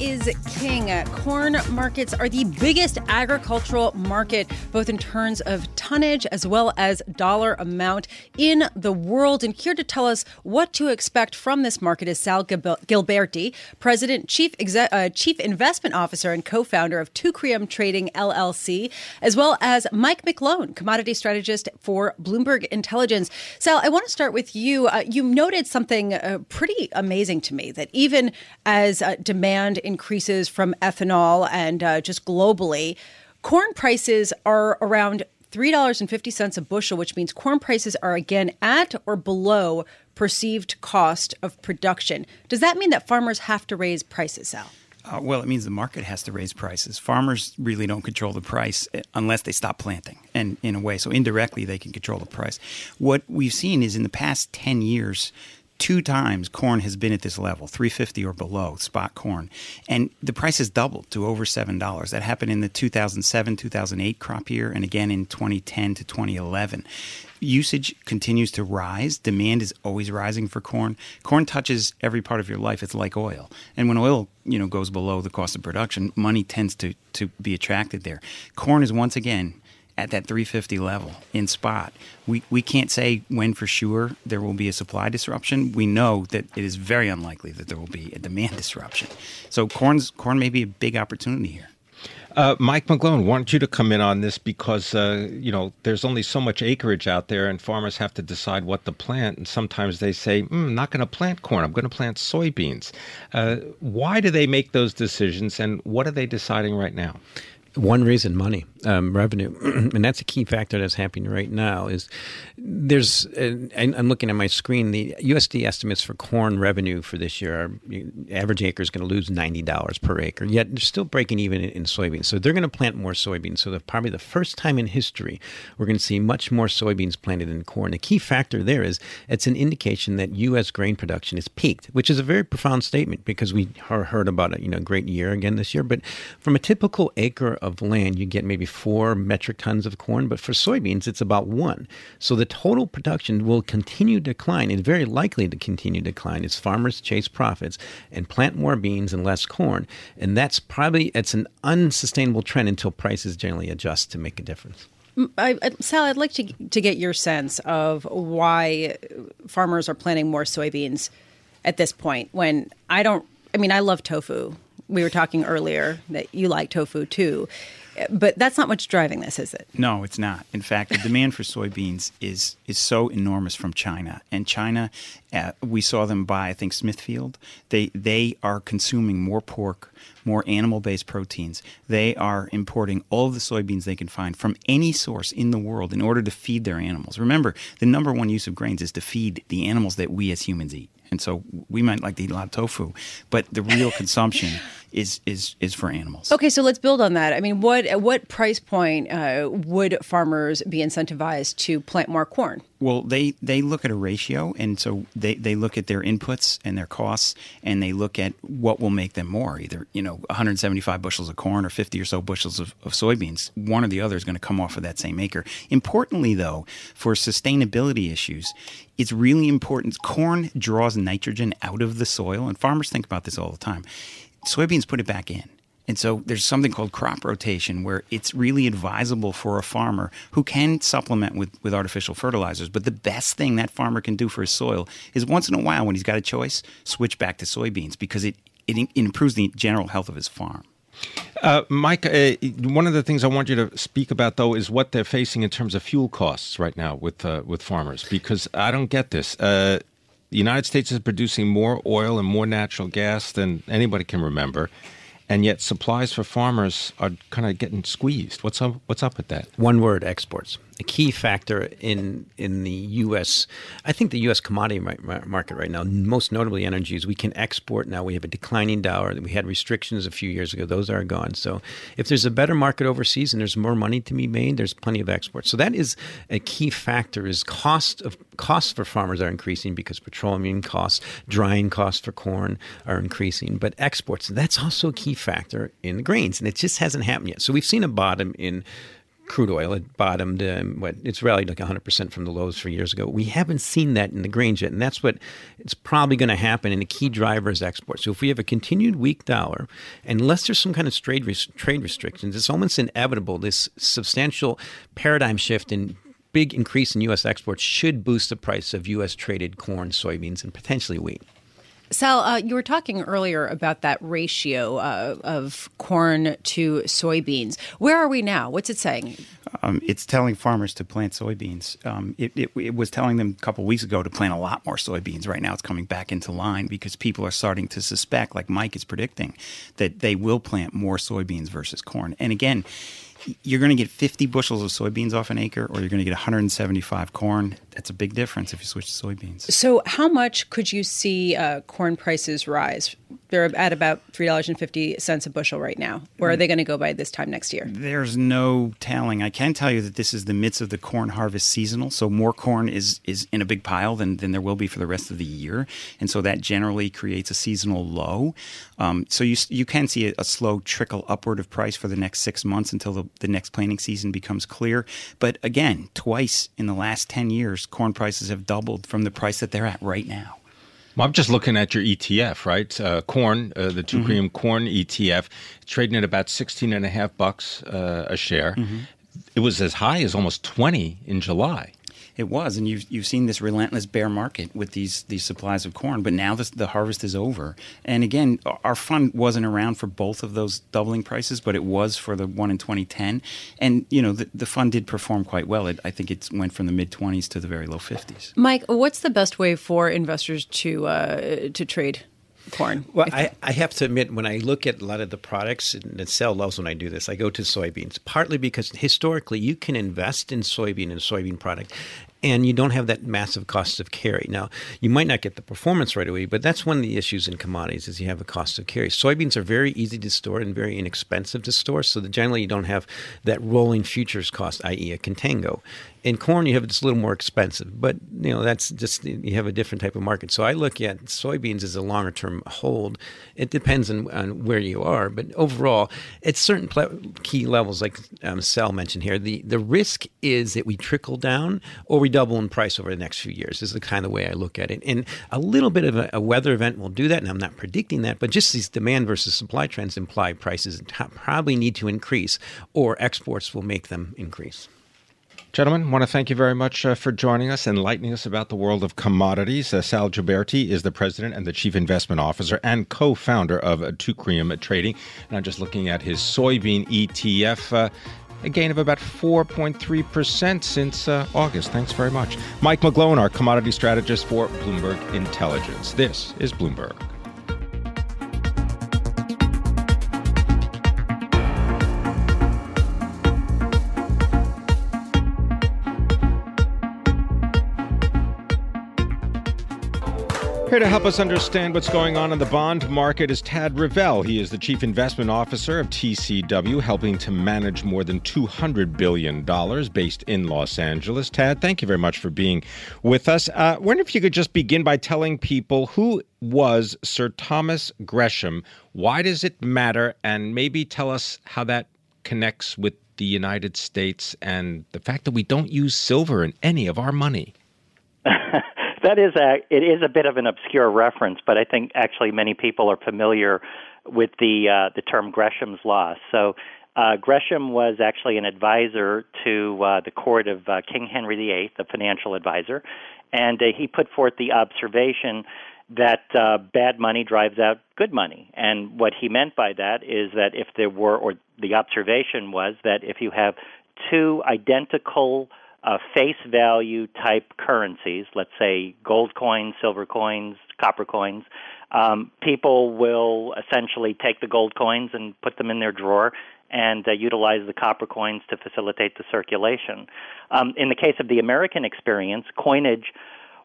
is king. Corn markets are the biggest agricultural market, both in terms of tonnage as well as dollar amount in the world. And here to tell us what to expect from this market is Sal Gilbertie, President, Chief, Exe- uh, Chief Investment Officer, and co founder of Teucrium Trading LLC, as well as Mike McGlone, commodity strategist for Bloomberg Intelligence. Sal, I want to start with you. Uh, you noted something uh, pretty amazing to me that even as uh, demand increases from ethanol and uh, just globally, corn prices are around $3.50 a bushel, which means corn prices are again at or below perceived cost of production. Does that mean that farmers have to raise prices, Sal? Uh, well, it means the market has to raise prices. Farmers really don't control the price eh, unless they stop planting, and in a way, so indirectly they can control the price. What we've seen is in the past 10 years, two times corn has been at this level 350 or below spot corn. And the price has doubled to over $7 that happened in the 2007 2008 crop year and again in 2010 to 2011 usage continues to rise. Demand is always rising for corn. Corn touches every part of your life. It's like oil. And when oil you know goes below the cost of production money tends to to be attracted there. Corn is once again at that 350 level in spot. We, we can't say when for sure there will be a supply disruption. We know that it is very unlikely that there will be a demand disruption. So corn's, corn may be a big opportunity here. Uh, Mike McGlone, want you to come in on this because uh, you know there's only so much acreage out there, and farmers have to decide what to plant. And sometimes they say, mm, "I'm not going to plant corn. I'm going to plant soybeans." Uh, why do they make those decisions, and what are they deciding right now? One reason, money, um, revenue, and that's a key factor that's happening right now. Is there's, uh, I'm looking at my screen. The USD estimates for corn revenue for this year are average acre is going to lose ninety dollars per acre. Yet they're still breaking even in, in soybeans, so they're going to plant more soybeans. So probably the first time in history we're going to see much more soybeans planted than corn. The key factor there is it's an indication that U.S. grain production is peaked, which is a very profound statement because we heard about a you know great year again this year. But from a typical acre of land, you get maybe four metric tons of corn, but for soybeans, it's about one. So the total production will continue to decline. It's very likely to continue to decline as farmers chase profits and plant more beans and less corn. And that's probably it's an unsustainable trend until prices generally adjust to make a difference. I, Sal, I'd like to to get your sense of why farmers are planting more soybeans at this point. When I don't, I mean, I love tofu we were talking earlier that you like tofu too. But that's not what's driving this, is it? No, it's not. In fact, the demand for soybeans is is so enormous from China, and China, uh, we saw them buy, I think, Smithfield. They they are consuming more pork, more animal-based proteins. They are importing all of the soybeans they can find from any source in the world in order to feed their animals. Remember, the number one use of grains is to feed the animals that we as humans eat. And so we might like to eat a lot of tofu, but the real consumption is is is for animals. Okay, so let's build on that. I mean, what at what price point uh, would farmers be incentivized to plant more corn? Well, they, they look at a ratio, and so they, they look at their inputs and their costs, and they look at what will make them more, either you know 175 bushels of corn or 50 or so bushels of, of soybeans. One or the other is going to come off of that same acre. Importantly, though, for sustainability issues, it's really important. Corn draws nitrogen out of the soil, and farmers think about this all the time. Soybeans put it back in. And so there's something called crop rotation where it's really advisable for a farmer who can supplement with, with artificial fertilizers. But the best thing that farmer can do for his soil is once in a while, when he's got a choice, switch back to soybeans because it, it, improves the general health of his farm. Uh, Mike, uh, one of the things I want you to speak about, though, is what they're facing in terms of fuel costs right now with uh, with farmers. Because I don't get this. The United States is producing more oil and more natural gas than anybody can remember and yet supplies for farmers are kind of getting squeezed. What's up? What's up with that? One word: exports. A key factor in in the U.S. I think the U.S. commodity market right now, most notably energy, is we can export now. We have a declining dollar. We had restrictions a few years ago; those are gone. So, if there's a better market overseas and there's more money to be made, there's plenty of exports. So that is a key factor. Is cost of costs for farmers are increasing because petroleum costs, drying costs for corn are increasing, but exports that's also a key factor in the grains, and it just hasn't happened yet. So we've seen a bottom in crude oil. It bottomed, um, what it's rallied like 100% from the lows three years ago. We haven't seen that in the grains yet, and that's what it's probably going to happen. And the key driver is export. So if we have a continued weak dollar, unless there's some kind of trade res- trade restrictions, it's almost inevitable. This substantial paradigm shift in big increase in U.S. exports should boost the price of U.S. traded corn, soybeans, and potentially wheat. Sal, uh, you were talking earlier about that ratio uh, of corn to soybeans. Where are we now? What's it saying? Um, it's telling farmers to plant soybeans. Um, it, it, it, was telling them a couple weeks ago to plant a lot more soybeans. Right now, it's coming back into line because people are starting to suspect, like Mike is predicting, that they will plant more soybeans versus corn. And again, you're going to get 50 bushels of soybeans off an acre, or you're going to get 175 corn. That's a big difference if you switch to soybeans. So, how much could you see uh, corn prices rise? They're at about three dollars and fifty cents a bushel right now. Where are they going to go by this time next year? There's no telling. I can tell you that this is the midst of the corn harvest seasonal, so more corn is is in a big pile than than there will be for the rest of the year, and so that generally creates a seasonal low. Um, so you you can see a, a slow trickle upward of price for the next six months until the, the next planting season becomes clear. But again, twice in the last ten years corn prices have doubled from the price that they're at right now. Well, I'm just looking at your ETF, right? Uh, corn, uh, the Teucrium mm-hmm. corn ETF, trading at about 16 and a half bucks uh, a share. Mm-hmm. It was as high as almost 20 in July. It was, and you've you've seen this relentless bear market with these these supplies of corn. But now this, the harvest is over, and again, our fund wasn't around for both of those doubling prices, but it was for the one in 2010. And you know, the, the fund did perform quite well. It, I think it went from the mid 20s to the very low 50s. Mike, what's the best way for investors to uh, to trade? Corn. Well, I, I, have to admit, when I look at a lot of the products, and Sal loves when I do this, I go to soybeans, partly because historically you can invest in soybean and soybean product and you don't have that massive cost of carry. Now, you might not get the performance right away, but that's one of the issues in commodities is you have a cost of carry. Soybeans are very easy to store and very inexpensive to store, so that generally you don't have that rolling futures cost, i.e., a contango. In corn, you have it's a little more expensive, but you know that's just you have a different type of market. So I look at soybeans as a longer term hold. It depends on, on where you are, but overall, at certain key levels, like um, Sal mentioned here, the the risk is that we trickle down or we double in price over the next few years. Is the kind of way I look at it. And a little bit of a, a weather event will do that, and I'm not predicting that, but just these demand versus supply trends imply prices probably need to increase, or exports will make them increase. Gentlemen, want to thank you very much uh, for joining us, enlightening us about the world of commodities. Uh, Sal Gilbertie is the president and the chief investment officer and co-founder of uh, Teucrium Trading. And I'm just looking at his soybean ETF. A gain of about 4.3% since uh, August. Thanks very much. Mike McGlone, our commodity strategist for Bloomberg Intelligence. This is Bloomberg. Here to help us understand what's going on in the bond market is Tad Rivelle. He is the Chief Investment Officer of TCW, helping to manage more than $200 billion based in Los Angeles. Tad, thank you very much for being with us. Uh, wonder if you could just begin by telling people who was Sir Thomas Gresham, why does it matter, and maybe tell us how that connects with the United States and the fact that we don't use silver in any of our money. that is a it is a bit of an obscure reference, but I think actually many people are familiar with the uh, the term Gresham's law. So. Uh, Gresham was actually an advisor to uh, the court of uh, King Henry VIII, the financial advisor, and uh, he put forth the observation that uh, bad money drives out good money. And what he meant by that is that if there were, or the observation was that if you have two identical uh, face value type currencies, let's say gold coins, silver coins, copper coins, um, people will essentially take the gold coins and put them in their drawer and uh, utilize the copper coins to facilitate the circulation. Um, in the case of the American experience, coinage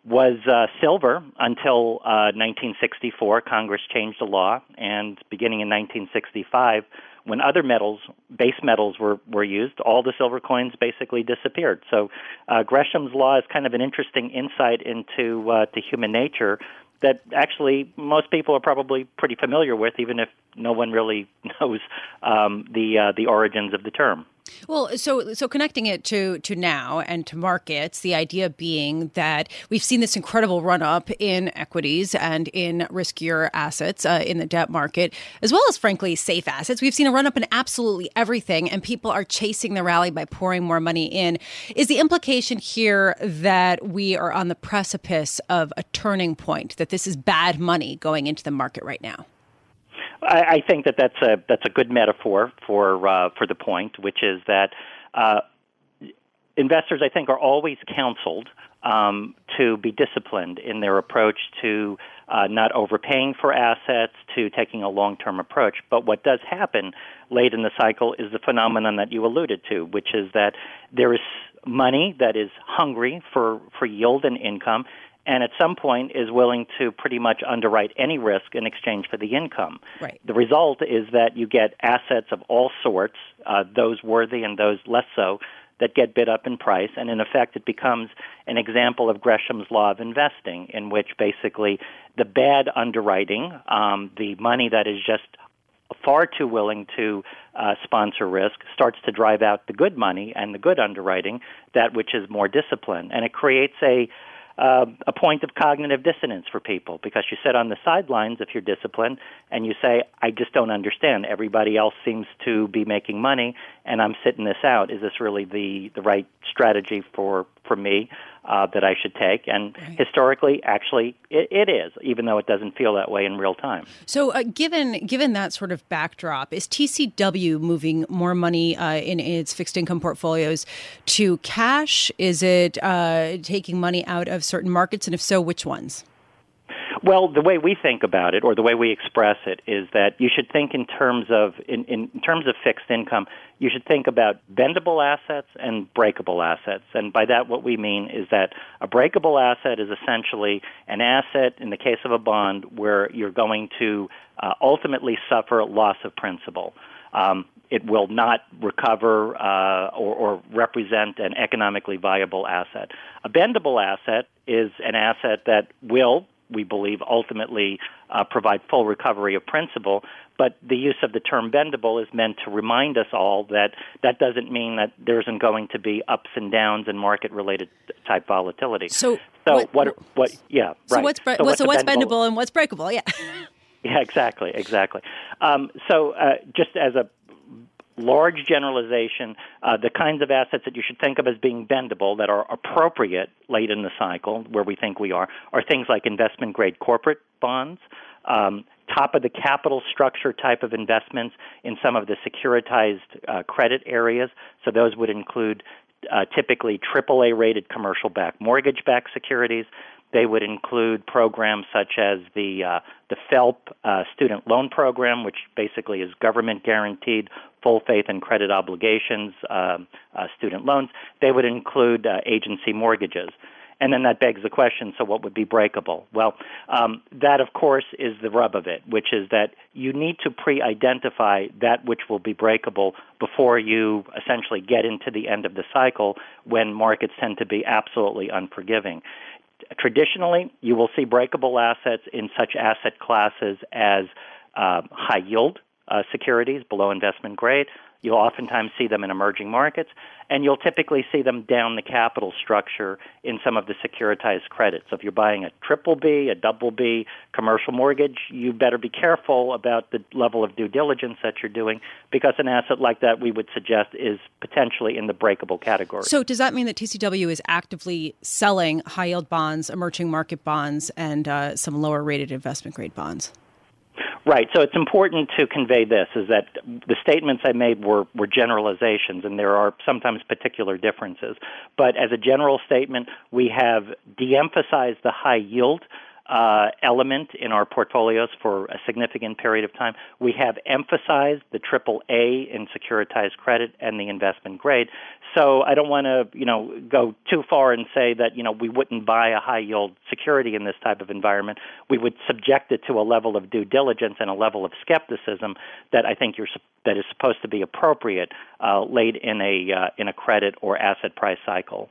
was uh, silver until uh, 1964. Congress changed the law, and beginning in 1965, when other metals, base metals, were, were used, all the silver coins basically disappeared. So uh, Gresham's law is kind of an interesting insight into uh, to human nature that actually most people are probably pretty familiar with, even if no one really knows um, the uh, the origins of the term. Well, so so connecting it to to now and to markets, the idea being that we've seen this incredible run up in equities and in riskier assets uh, in the debt market, as well as frankly safe assets. We've seen a run up in absolutely everything, and people are chasing the rally by pouring more money in. Is the implication here that we are on the precipice of a turning point? That this is bad money going into the market right now? I, I think that that's a that's a good metaphor for uh, for the point, which is that uh, investors, I think, are always counseled um, to be disciplined in their approach to uh, not overpaying for assets, to taking a long term approach. But what does happen late in the cycle is the phenomenon that you alluded to, which is that there is money that is hungry for, for yield and income, and at some point is willing to pretty much underwrite any risk in exchange for the income. Right. The result is that you get assets of all sorts, uh, those worthy and those less so, that get bid up in price, and in effect, it becomes an example of Gresham's law of investing, in which basically the bad underwriting, um, the money that is just far too willing to uh, sponsor risk, starts to drive out the good money and the good underwriting, that which is more disciplined, and it creates a uh, a point of cognitive dissonance for people because you sit on the sidelines if you're disciplined and you say, I just don't understand. Everybody else seems to be making money and I'm sitting this out. Is this really the, the right strategy for, for me uh, that I should take? And right. historically, actually, it, it is, even though it doesn't feel that way in real time. So, uh, given given that sort of backdrop, is TCW moving more money uh, in its fixed income portfolios to cash? Is it uh, taking money out of certain markets, and if so, which ones? Well, the way we think about it, or the way we express it, is that you should think in terms of in, in terms of fixed income. You should think about bendable assets and breakable assets, and by that, what we mean is that a breakable asset is essentially an asset, in the case of a bond, where you're going to uh, ultimately suffer loss of principal. Um, it will not recover uh, or, or, represent an economically viable asset. A bendable asset is an asset that will we believe, ultimately uh, provide full recovery of principal. But the use of the term bendable is meant to remind us all that that doesn't mean that there isn't going to be ups and downs and market related type volatility. So, so what, what, what yeah, so right. What's bre- so what's, so what's bendable? bendable and what's breakable? Yeah. Yeah, exactly, exactly. Um, so, uh, just as a large generalization, uh, the kinds of assets that you should think of as being bendable that are appropriate late in the cycle, where we think we are, are things like investment grade corporate bonds, um, top of the capital structure type of investments in some of the securitized uh, credit areas. So those would include uh, typically AAA rated commercial backed mortgage backed securities. They would include programs such as the uh, the FFELP uh, student loan program, which basically is government guaranteed full faith and credit obligations um, uh, student loans. They would include uh, agency mortgages. And then that begs the question so, what would be breakable? Well, um, that, of course, is the rub of it, which is that you need to pre identify that which will be breakable before you essentially get into the end of the cycle when markets tend to be absolutely unforgiving. Traditionally, you will see breakable assets in such asset classes as uh, high yield uh, securities below investment grade. You'll oftentimes see them in emerging markets, and you'll typically see them down the capital structure in some of the securitized credits. So if you're buying a triple B, a double B commercial mortgage, you better be careful about the level of due diligence that you're doing because an asset like that we would suggest is potentially in the breakable category. So does that mean that TCW is actively selling high yield bonds, emerging market bonds, and uh, some lower rated investment grade bonds? Right. So it's important to convey this: is that the statements I made were were generalizations, and there are sometimes particular differences. But as a general statement, we have de-emphasized the high yield. Uh, element in our portfolios for a significant period of time. We have emphasized the triple A in securitized credit and the investment grade. So I don't want to, you know, go too far and say that, you know, we wouldn't buy a high yield security in this type of environment. We would subject it to a level of due diligence and a level of skepticism that I think that is supposed to be appropriate uh, late in a uh, in a credit or asset price cycle.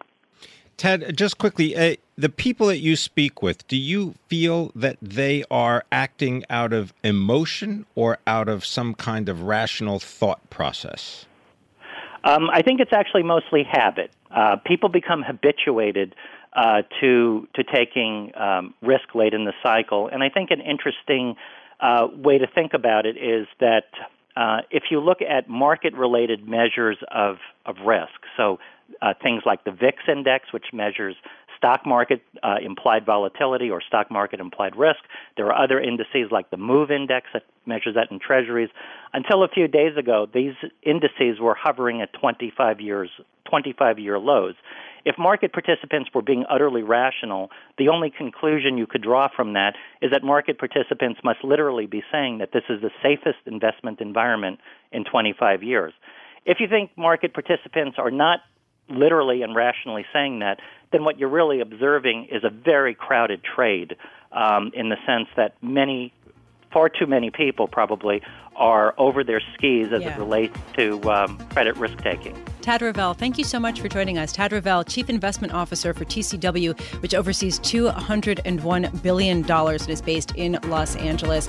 Ted, just quickly, uh, the people that you speak with, do you feel that they are acting out of emotion or out of some kind of rational thought process? Um, I think it's actually mostly habit. Uh, people become habituated uh, to to taking um, risk late in the cycle, and I think an interesting uh, way to think about it is that uh, if you look at market-related measures of of risk, so uh, things like the VIX index, which measures stock market uh, implied volatility or stock market implied risk. There are other indices like the MOVE index that measures that in treasuries. Until a few days ago, these indices were hovering at 25 years 25 year lows. If market participants were being utterly rational, the only conclusion you could draw from that is that market participants must literally be saying that this is the safest investment environment in 25 years. If you think market participants are not literally and rationally saying that, then what you're really observing is a very crowded trade um, in the sense that many, far too many people probably are over their skis as yeah. it relates to um, credit risk taking. Tad Rivelle, thank you so much for joining us. Tad Rivelle, Chief Investment Officer for TCW, which oversees $201 billion and is based in Los Angeles.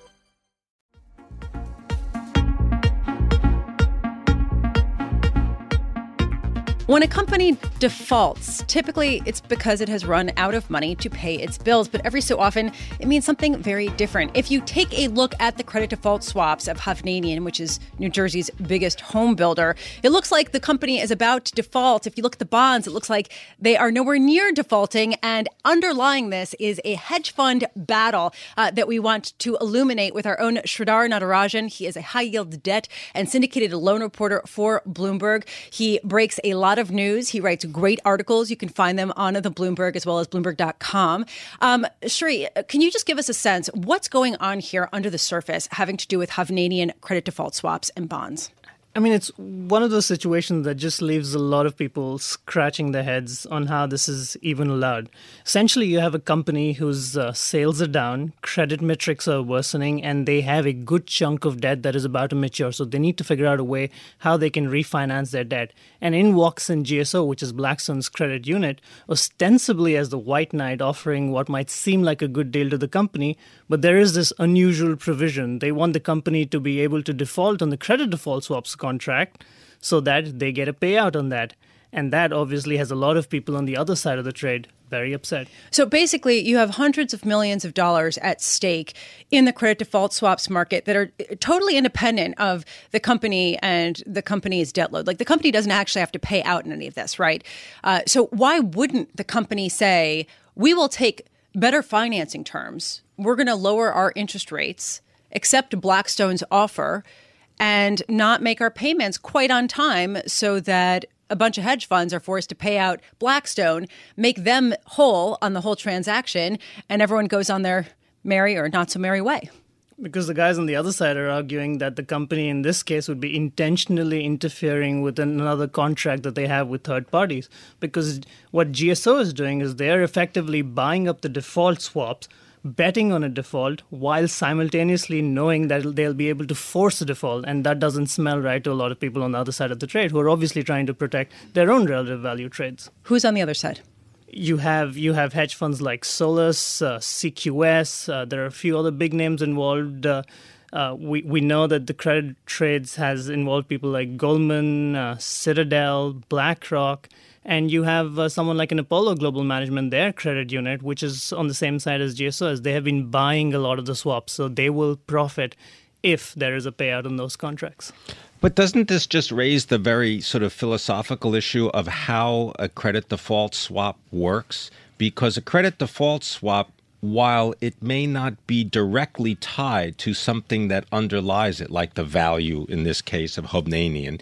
When a company defaults, typically it's because it has run out of money to pay its bills, but every so often it means something very different. If you take a look at the credit default swaps of Hovnanian, which is New Jersey's biggest home builder, it looks like the company is about to default. If you look at the bonds, it looks like they are nowhere near defaulting, and underlying this is a hedge fund battle uh, that we want to illuminate with our own Sridhar Natarajan. He is a high yield debt and syndicated loan reporter for Bloomberg. He breaks a lot of of news. He writes great articles. You can find them on the Bloomberg as well as Bloomberg.com. Um, Shri, can you just give us a sense what's going on here under the surface having to do with Hovnanian credit default swaps and bonds? I mean, it's one of those situations that just leaves a lot of people scratching their heads on how this is even allowed. Essentially, you have a company whose uh, sales are down, credit metrics are worsening, and they have a good chunk of debt that is about to mature. So they need to figure out a way how they can refinance their debt. And in walks in GSO, which is Blackstone's credit unit, ostensibly as the white knight offering what might seem like a good deal to the company, but there is this unusual provision. They want the company to be able to default on the credit default swaps contract so that they get a payout on that. And that obviously has a lot of people on the other side of the trade very upset. So basically, you have hundreds of millions of dollars at stake in the credit default swaps market that are totally independent of the company and the company's debt load. Like the company doesn't actually have to pay out in any of this, right? Uh, so why wouldn't the company say, we will take better financing terms we're going to lower our interest rates, accept Blackstone's offer, and not make our payments quite on time so that a bunch of hedge funds are forced to pay out Blackstone, make them whole on the whole transaction, and everyone goes on their merry or not so merry way. Because the guys on the other side are arguing that the company in this case would be intentionally interfering with another contract that they have with third parties. Because what GSO is doing is they're effectively buying up the default swaps, betting on a default, while simultaneously knowing that they'll be able to force a default. And that doesn't smell right to a lot of people on the other side of the trade who are obviously trying to protect their own relative value trades. Who's on the other side? you have you have hedge funds like Solus, uh, CQS. Uh, there are a few other big names involved. Uh, uh, we we know that the credit trades has involved people like Goldman, uh, Citadel, BlackRock, and you have uh, someone like an Apollo Global Management, their credit unit, which is on the same side as GSOs. They have been buying a lot of the swaps, so they will profit if there is a payout on those contracts. But doesn't this just raise the very sort of philosophical issue of how a credit default swap works? Because a credit default swap, while it may not be directly tied to something that underlies it, like the value in this case of Hovnanian,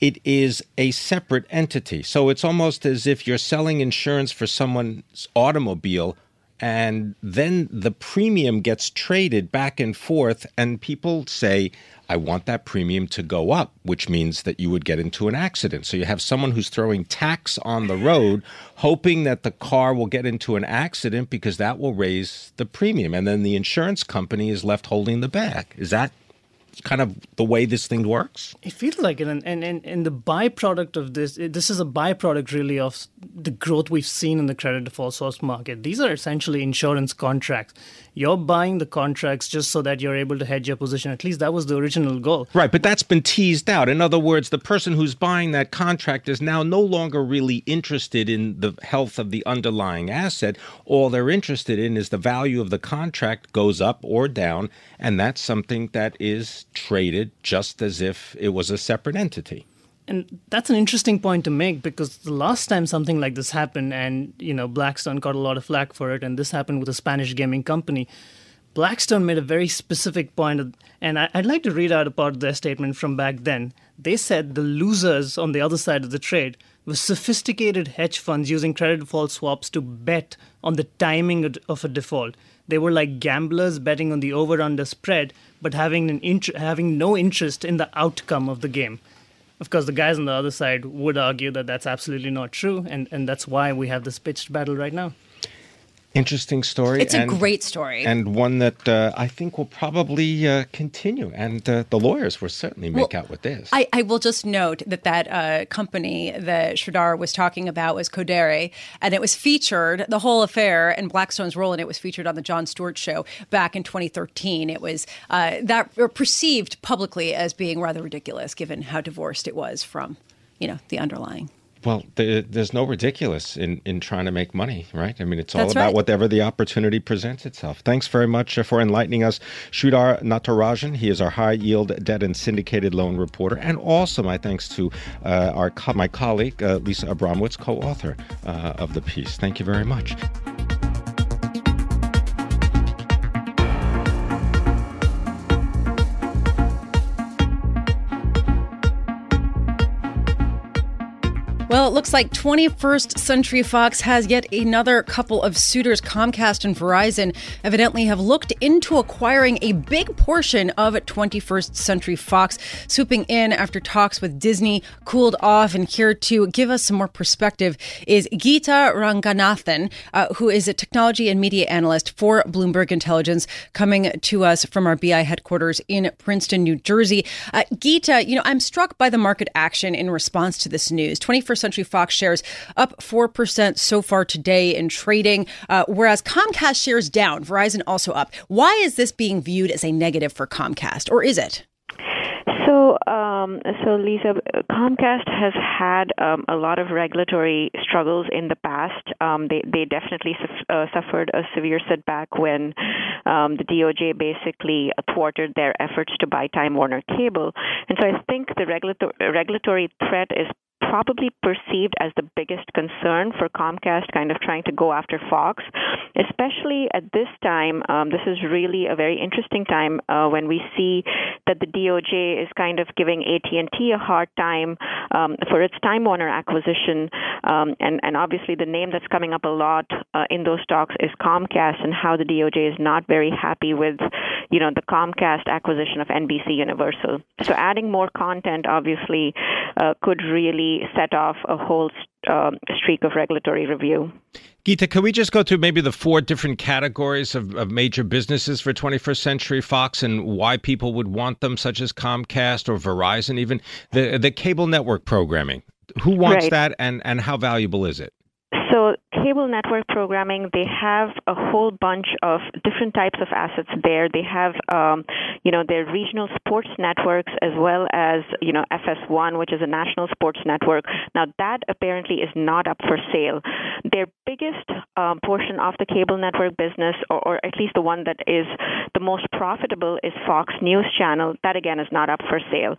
it is a separate entity. So it's almost as if you're selling insurance for someone's automobile and then the premium gets traded back and forth and people say I want that premium to go up, which means that you would get into an accident. So you have someone who's throwing tax on the road, hoping that the car will get into an accident because that will raise the premium. And then the insurance company is left holding the bag. Is that kind of the way this thing works? It feels like it, and and and the byproduct of this, this is a byproduct really of the growth we've seen in the credit default swaps market. These are essentially insurance contracts. You're buying the contracts just so that you're able to hedge your position. At least that was the original goal. Right, but that's been teased out. In other words, the person who's buying that contract is now no longer really interested in the health of the underlying asset. All they're interested in is the value of the contract goes up or down, and that's something that is traded just as if it was a separate entity. And that's an interesting point to make because the last time something like this happened and you know blackstone got a lot of flack for it and this happened with a spanish gaming company blackstone made a very specific point and i'd like to read out a part of their statement from back then. They said the losers on the other side of the trade were sophisticated hedge funds using credit default swaps to bet on the timing of a default they were like gamblers betting on the over under spread but having an int- having no interest in the outcome of the game of course, the guys on the other side would argue that that's absolutely not true, and, and that's why we have this pitched battle right now. Interesting story. It's and, a great story. And one that uh, I think will probably uh, continue. And uh, the lawyers will certainly make well, out with this. I, I, will just note that that uh, company that Sridhar was talking about was Codere. And it was featured, the whole affair and Blackstone's role in it was featured on the Jon Stewart show back in 2013. It was uh, that perceived publicly as being rather ridiculous given how divorced it was from, you know, the underlying. Well, the, there's no ridiculous in, in trying to make money, right? I mean, it's all That's about right. whatever the opportunity presents itself. Thanks very much uh, for enlightening us, Sridhar Natarajan. He is our high yield debt and syndicated loan reporter. And also, my thanks to uh, our my colleague, uh, Lisa Abramowicz, co author uh, of the piece. Thank you very much. It looks like 21st Century Fox has yet another couple of suitors. Comcast and Verizon evidently have looked into acquiring a big portion of 21st Century Fox, swooping in after talks with Disney cooled off. And here to give us some more perspective is Geetha Ranganathan, uh, who is a technology and media analyst for Bloomberg Intelligence, coming to us from our BI headquarters in Princeton, New Jersey. Uh, Geetha, you know, I'm struck by the market action in response to this news. 21st Century Fox shares up 4% so far today in trading, uh, whereas Comcast shares down, Verizon also up. Why is this being viewed as a negative for Comcast, or is it? So, um, so Lisa, Comcast has had um, a lot of regulatory struggles in the past. Um, they they definitely uh, suffered a severe setback when um, the DOJ basically thwarted their efforts to buy Time Warner Cable, and so I think the regulator- regulatory threat is probably perceived as the biggest concern for Comcast kind of trying to go after Fox. especially at this time. Um, this is really a very interesting time uh, when we see that the DOJ is kind of giving AT&T a hard time um, for its Time Warner acquisition, um, and and obviously the name that's coming up a lot uh, in those talks is Comcast and how the DOJ is not very happy with, you know, the Comcast acquisition of NBC Universal. So adding more content obviously uh, could really set off a whole um, streak of regulatory review. Geetha, can we just go through maybe the four different categories of, of, major businesses for 21st Century Fox and why people would want them, such as Comcast or Verizon, even the the cable network programming? Who wants right. that, and and how valuable is it? So cable network programming, they have a whole bunch of different types of assets there. They have, um, you know, their regional sports networks as well as, you know, FS1, which is a national sports network. Now that apparently is not up for sale. Their biggest um, portion of the cable network business, or, or at least the one that is the most profitable, is Fox News Channel. That again is not up for sale.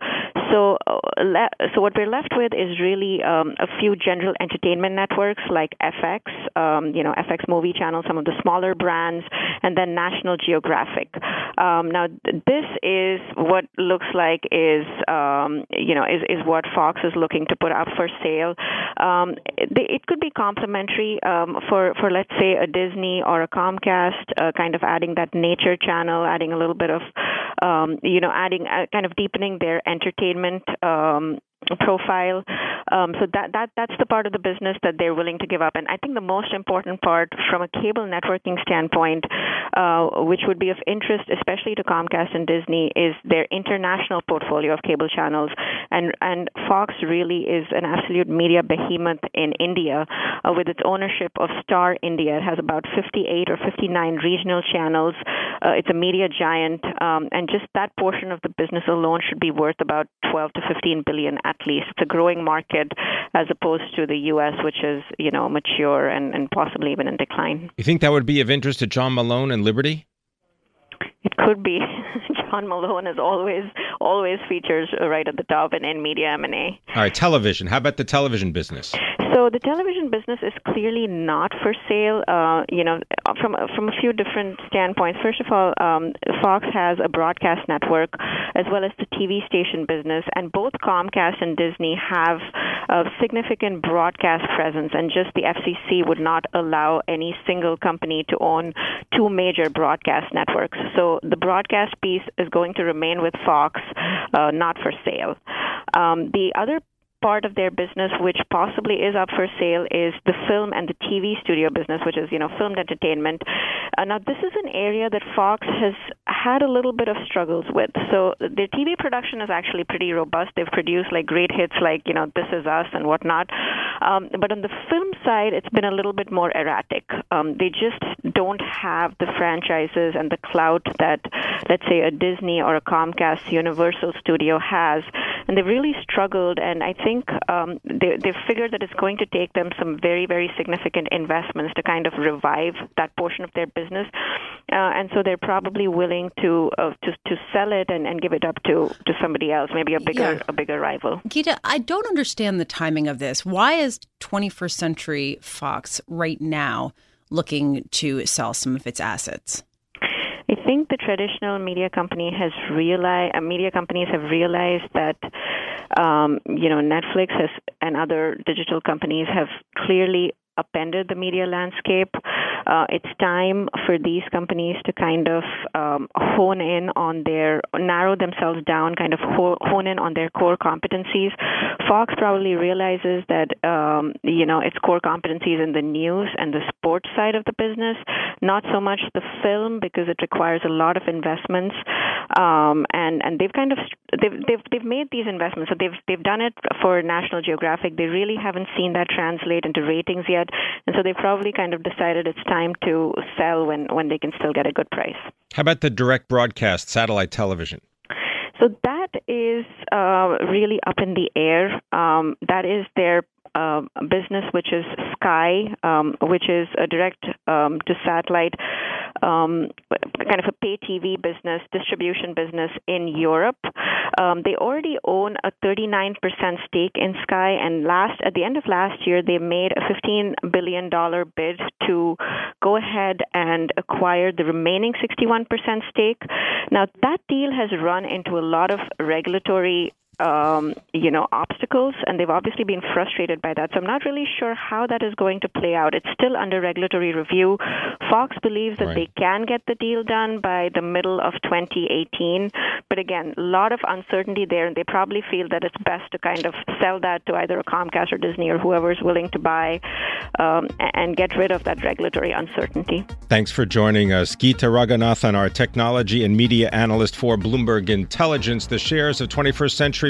So, uh, so what we're left with is really um, a few general entertainment networks like FX, um, you know, FX Movie Channel, some of the smaller brands, and then National Geographic. Um, now, this is what looks like is, um, you know, is, is what Fox is looking to put up for sale. Um, it, it could be complementary um, for, for, let's say, a Disney or a Comcast, uh, kind of adding that nature channel, adding a little bit of, um, you know, adding, uh, kind of deepening their entertainment um, profile. Um, so that that that's the part of the business that they're willing to give up. And I think the most important part from a cable networking standpoint, uh, which would be of interest, especially to Comcast and Disney, is their international portfolio of cable channels. And and Fox really is an absolute media behemoth in India, uh, with its ownership of Star India. It has about 58 or 59 regional channels. Uh, it's a media giant, um, and just that portion of the business alone should be worth about 12 to 15 billion at least. It's a growing market as opposed to the U.S., which is you know mature and, and possibly even in decline. You think that would be of interest to John Malone and Liberty? It could be. John Malone is always always features right at the top in, in media M&A. All right, television. How about the television business? So the television business is clearly not for sale. Uh, you know, from from a few different standpoints. First of all, um, Fox has a broadcast network as well as the TV station business, and both Comcast and Disney have a significant broadcast presence. And just the FCC would not allow any single company to own two major broadcast networks. So the broadcast piece is going to remain with Fox, uh, not for sale. Um, the other part of their business which possibly is up for sale is the film and the TV studio business, which is you know filmed entertainment. Uh, now this is an area that Fox has had a little bit of struggles with. So their TV production is actually pretty robust. They've produced like great hits like you know This Is Us and whatnot. Um, but on the film side, it's been a little bit more erratic. Um, they just don't have the franchises and the clout that let's say a Disney or a Comcast Universal studio has, and they've really struggled. And I think um, they, they've figured that it's going to take them some very, very significant investments to kind of revive that portion of their business. Uh, and so they're probably willing to uh, to, to sell it and, and give it up to, to somebody else, maybe a bigger yeah. a bigger rival. Geetha, I don't understand the timing of this. Why is 21st Century Fox right now looking to sell some of its assets? I think the traditional media company has realized, uh, media companies have realized that um, you know, Netflix has and other digital companies have clearly upended the media landscape. Uh, it's time for these companies to kind of um, hone in on their, narrow themselves down, kind of hone in on their core competencies. Fox probably realizes that, um, you know, its core competencies in the news and the sports side of the business, not so much the film because it requires a lot of investments. Um, and, and they've kind of, they've, they've, they've made these investments. So they've, they've done it for National Geographic. They really haven't seen that translate into ratings yet and so they probably kind of decided it's time to sell when when they can still get a good price. How about the direct broadcast satellite television? So that is uh, really up in the air. Um, that is their uh, business, which is Sky, um, which is a direct um, to satellite um, kind of a pay TV business, distribution business in Europe. Um, they already own a 39% stake in Sky, and last at the end of last year, they made a 15 billion dollar bid to go ahead and acquire the remaining 61% stake. Now, that deal has run into a lot of regulatory um, you know, obstacles, and they've obviously been frustrated by that. So I'm not really sure how that is going to play out. It's still under regulatory review. Fox believes that right. they can get the deal done by the middle of 2018, but again, a lot of uncertainty there, and they probably feel that it's best to kind of sell that to either a Comcast or Disney or whoever is willing to buy, um, and get rid of that regulatory uncertainty. Thanks for joining us, Geetha Ranganathan, our technology and media analyst for Bloomberg Intelligence. The shares of 21st Century